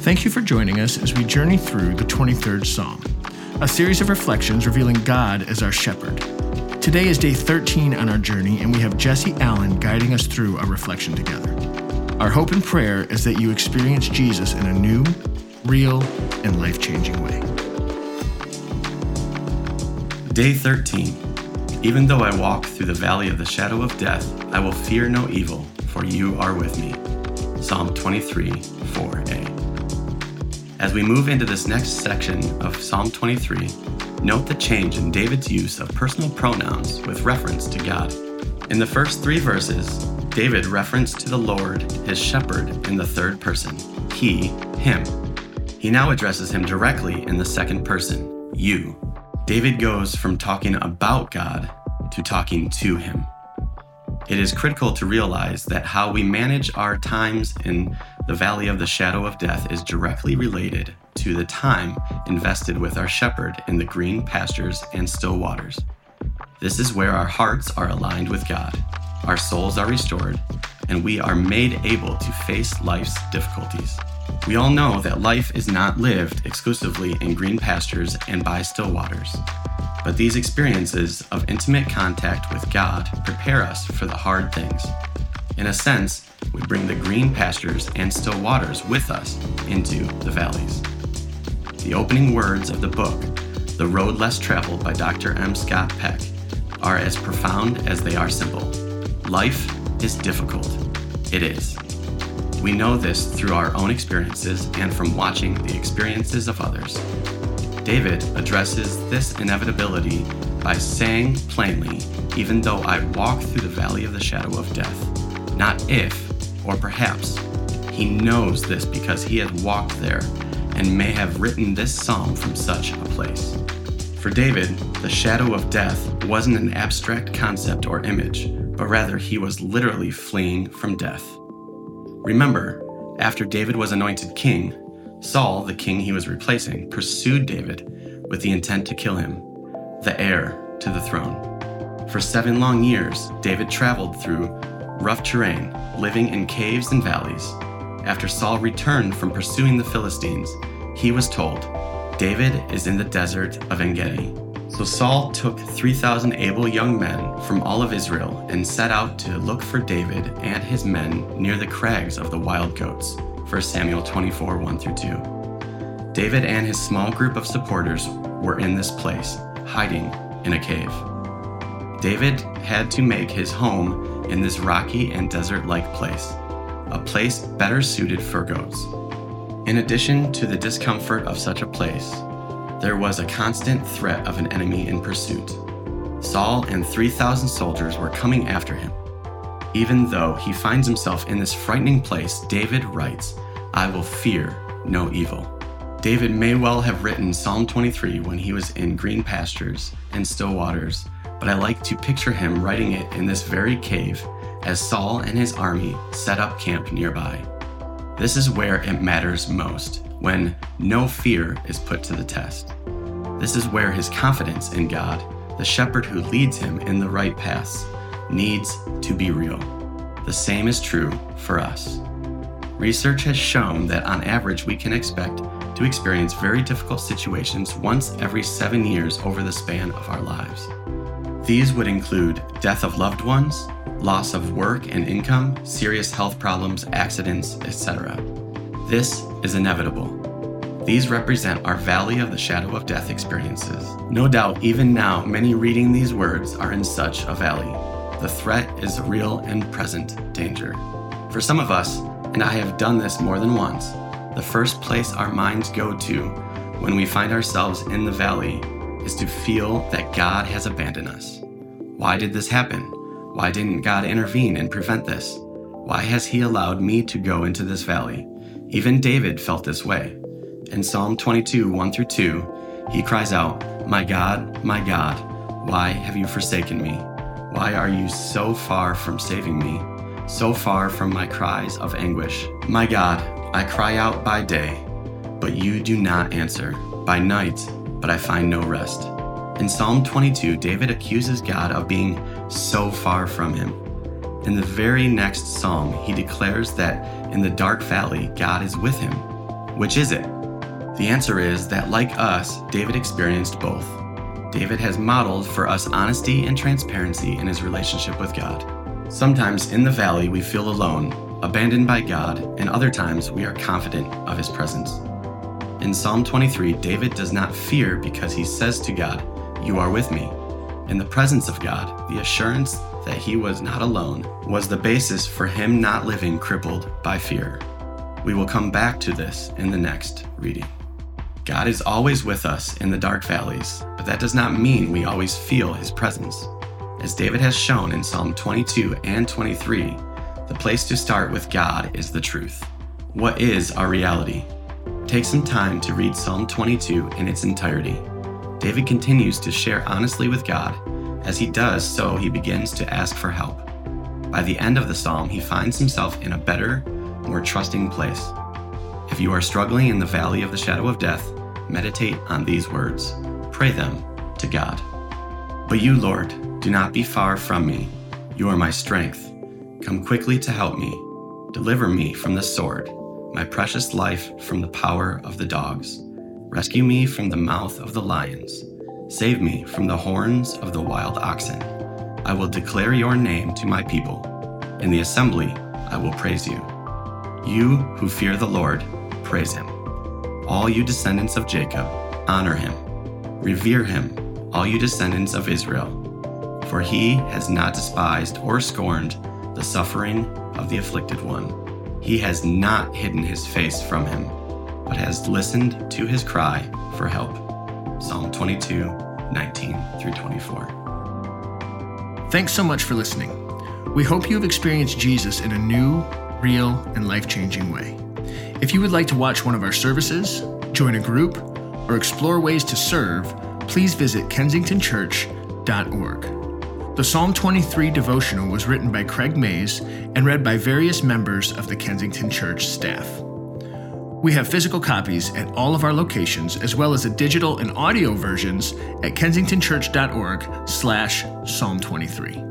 Thank you for joining us as we journey through the 23rd Psalm, a series of reflections revealing God as our shepherd. Today is day 13 on our journey, and we have Jesse Allen guiding us through our reflection together. Our hope and prayer is that you experience Jesus in a new, real, and life changing way. Day 13. Even though I walk through the valley of the shadow of death, I will fear no evil, for you are with me. Psalm 23, 4a. As we move into this next section of Psalm 23, note the change in David's use of personal pronouns with reference to God. In the first three verses, David referenced to the Lord, his shepherd, in the third person, he, him. He now addresses him directly in the second person, you. David goes from talking about God to talking to him. It is critical to realize that how we manage our times in the valley of the shadow of death is directly related to the time invested with our shepherd in the green pastures and still waters. This is where our hearts are aligned with God, our souls are restored, and we are made able to face life's difficulties. We all know that life is not lived exclusively in green pastures and by still waters. But these experiences of intimate contact with God prepare us for the hard things. In a sense, we bring the green pastures and still waters with us into the valleys. The opening words of the book, The Road Less Traveled by Dr. M. Scott Peck, are as profound as they are simple. Life is difficult. It is. We know this through our own experiences and from watching the experiences of others. David addresses this inevitability by saying plainly, Even though I walk through the valley of the shadow of death, not if or perhaps. He knows this because he has walked there and may have written this psalm from such a place. For David, the shadow of death wasn't an abstract concept or image, but rather he was literally fleeing from death. Remember, after David was anointed king, Saul, the king he was replacing, pursued David with the intent to kill him, the heir to the throne. For seven long years, David traveled through rough terrain, living in caves and valleys. After Saul returned from pursuing the Philistines, he was told, David is in the desert of En Gedi. So Saul took 3,000 able young men from all of Israel and set out to look for David and his men near the crags of the wild goats. 1 Samuel 24 1 through 2. David and his small group of supporters were in this place, hiding in a cave. David had to make his home in this rocky and desert like place, a place better suited for goats. In addition to the discomfort of such a place, there was a constant threat of an enemy in pursuit. Saul and 3,000 soldiers were coming after him. Even though he finds himself in this frightening place, David writes, I will fear no evil. David may well have written Psalm 23 when he was in green pastures and still waters, but I like to picture him writing it in this very cave as Saul and his army set up camp nearby. This is where it matters most, when no fear is put to the test. This is where his confidence in God, the shepherd who leads him in the right paths, needs to be real. The same is true for us. Research has shown that on average we can expect to experience very difficult situations once every seven years over the span of our lives. These would include death of loved ones, loss of work and income, serious health problems, accidents, etc. This is inevitable. These represent our valley of the shadow of death experiences. No doubt, even now, many reading these words are in such a valley. The threat is a real and present danger. For some of us, and I have done this more than once, the first place our minds go to when we find ourselves in the valley is to feel that God has abandoned us. Why did this happen? Why didn't God intervene and prevent this? Why has He allowed me to go into this valley? Even David felt this way. In Psalm 22, 1 through 2, he cries out, My God, my God, why have you forsaken me? Why are you so far from saving me, so far from my cries of anguish? My God, I cry out by day, but you do not answer, by night, but I find no rest. In Psalm 22, David accuses God of being so far from him. In the very next psalm, he declares that in the dark valley, God is with him. Which is it? The answer is that, like us, David experienced both. David has modeled for us honesty and transparency in his relationship with God. Sometimes in the valley we feel alone, abandoned by God, and other times we are confident of his presence. In Psalm 23, David does not fear because he says to God, You are with me. In the presence of God, the assurance that he was not alone was the basis for him not living crippled by fear. We will come back to this in the next reading. God is always with us in the dark valleys, but that does not mean we always feel his presence. As David has shown in Psalm 22 and 23, the place to start with God is the truth. What is our reality? Take some time to read Psalm 22 in its entirety. David continues to share honestly with God. As he does so, he begins to ask for help. By the end of the psalm, he finds himself in a better, more trusting place. If you are struggling in the valley of the shadow of death, meditate on these words. Pray them to God. But you, Lord, do not be far from me. You are my strength. Come quickly to help me. Deliver me from the sword, my precious life from the power of the dogs. Rescue me from the mouth of the lions. Save me from the horns of the wild oxen. I will declare your name to my people. In the assembly, I will praise you. You who fear the Lord, praise him. All you descendants of Jacob, honor him. Revere him, all you descendants of Israel. For he has not despised or scorned the suffering of the afflicted one. He has not hidden his face from him, but has listened to his cry for help. Psalm 22, 19 through 24. Thanks so much for listening. We hope you have experienced Jesus in a new, real, and life changing way. If you would like to watch one of our services, join a group, or explore ways to serve, please visit kensingtonchurch.org. The Psalm 23 devotional was written by Craig Mays and read by various members of the Kensington Church staff. We have physical copies at all of our locations, as well as the digital and audio versions at kensingtonchurch.org slash Psalm 23.